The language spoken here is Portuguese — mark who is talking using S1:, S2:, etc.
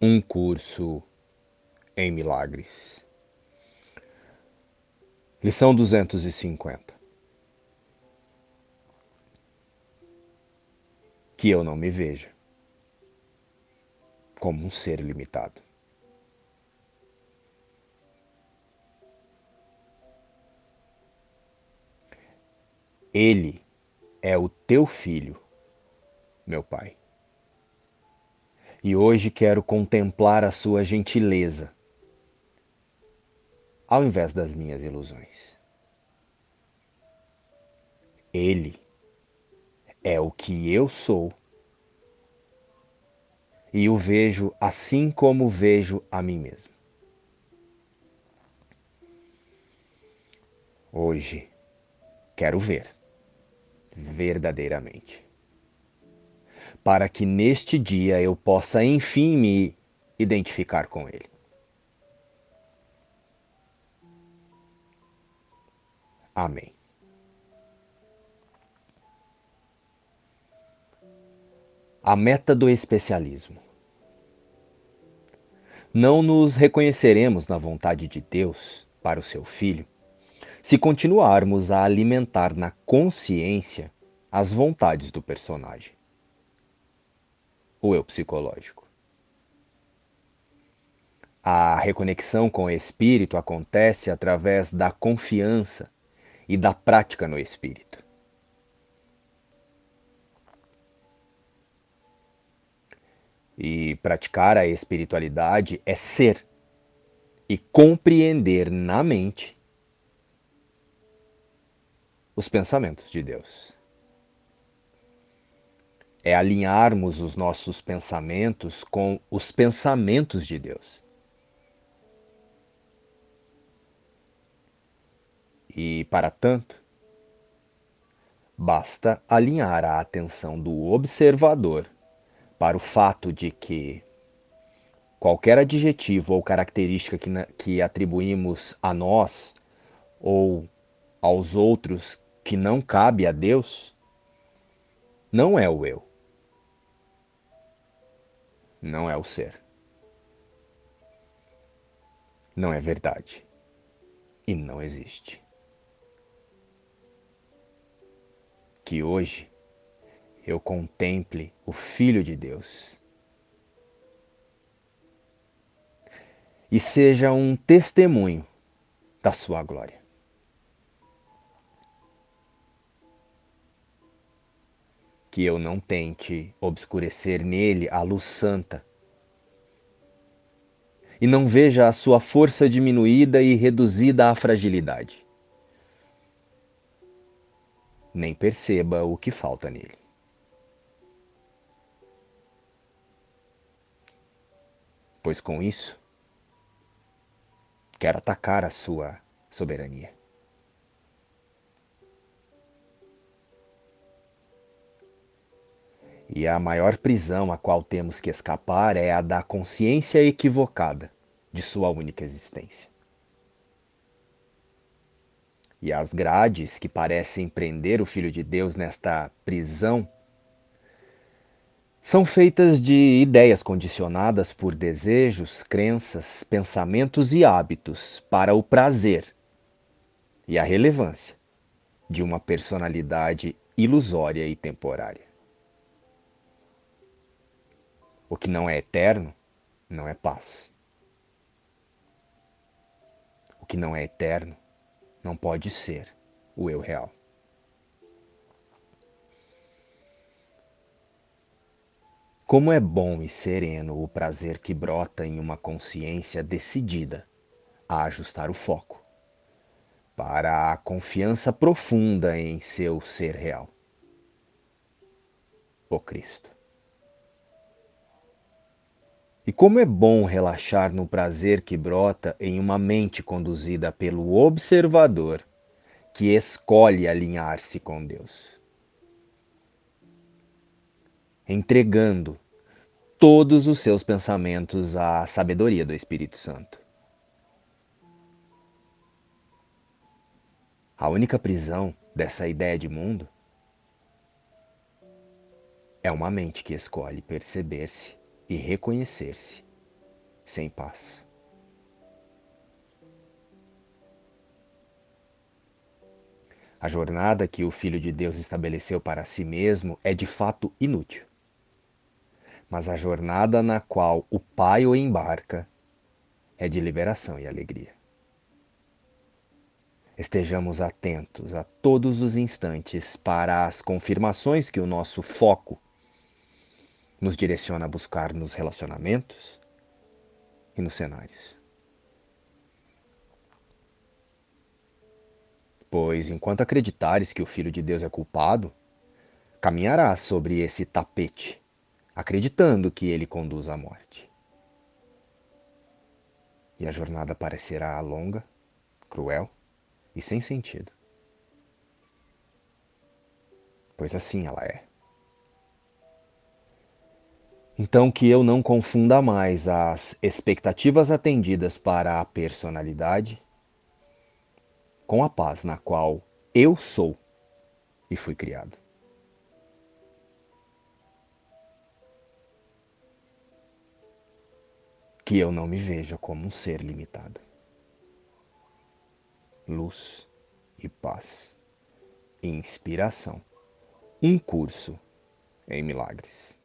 S1: um curso em milagres. Lição 250. Que eu não me veja como um ser limitado. Ele é o teu filho, meu Pai. E hoje quero contemplar a sua gentileza, ao invés das minhas ilusões. Ele é o que eu sou. E o vejo assim como vejo a mim mesmo. Hoje quero ver verdadeiramente. Para que neste dia eu possa enfim me identificar com Ele. Amém. A meta do especialismo. Não nos reconheceremos na vontade de Deus para o seu filho se continuarmos a alimentar na consciência as vontades do personagem. O eu psicológico. A reconexão com o espírito acontece através da confiança e da prática no espírito. E praticar a espiritualidade é ser e compreender na mente os pensamentos de Deus. É alinharmos os nossos pensamentos com os pensamentos de Deus. E, para tanto, basta alinhar a atenção do observador para o fato de que qualquer adjetivo ou característica que, que atribuímos a nós ou aos outros que não cabe a Deus não é o eu. Não é o ser. Não é verdade. E não existe. Que hoje eu contemple o Filho de Deus e seja um testemunho da sua glória. Que eu não tente obscurecer nele a luz santa e não veja a sua força diminuída e reduzida à fragilidade. Nem perceba o que falta nele. Pois com isso, quero atacar a sua soberania. E a maior prisão a qual temos que escapar é a da consciência equivocada de sua única existência. E as grades que parecem prender o Filho de Deus nesta prisão são feitas de ideias condicionadas por desejos, crenças, pensamentos e hábitos para o prazer e a relevância de uma personalidade ilusória e temporária. O que não é eterno não é paz. O que não é eterno não pode ser o eu real. Como é bom e sereno o prazer que brota em uma consciência decidida a ajustar o foco para a confiança profunda em seu ser real. O Cristo. E como é bom relaxar no prazer que brota em uma mente conduzida pelo observador que escolhe alinhar-se com Deus. Entregando todos os seus pensamentos à sabedoria do Espírito Santo. A única prisão dessa ideia de mundo é uma mente que escolhe perceber-se e reconhecer-se sem paz. A jornada que o Filho de Deus estabeleceu para si mesmo é de fato inútil. Mas a jornada na qual o Pai o embarca é de liberação e alegria. Estejamos atentos a todos os instantes para as confirmações que o nosso foco nos direciona a buscar nos relacionamentos e nos cenários. Pois enquanto acreditares que o Filho de Deus é culpado, caminharás sobre esse tapete, acreditando que ele conduz à morte. E a jornada parecerá longa, cruel e sem sentido. Pois assim ela é. Então que eu não confunda mais as expectativas atendidas para a personalidade com a paz na qual eu sou e fui criado. Que eu não me veja como um ser limitado luz e paz. Inspiração. Um curso em milagres.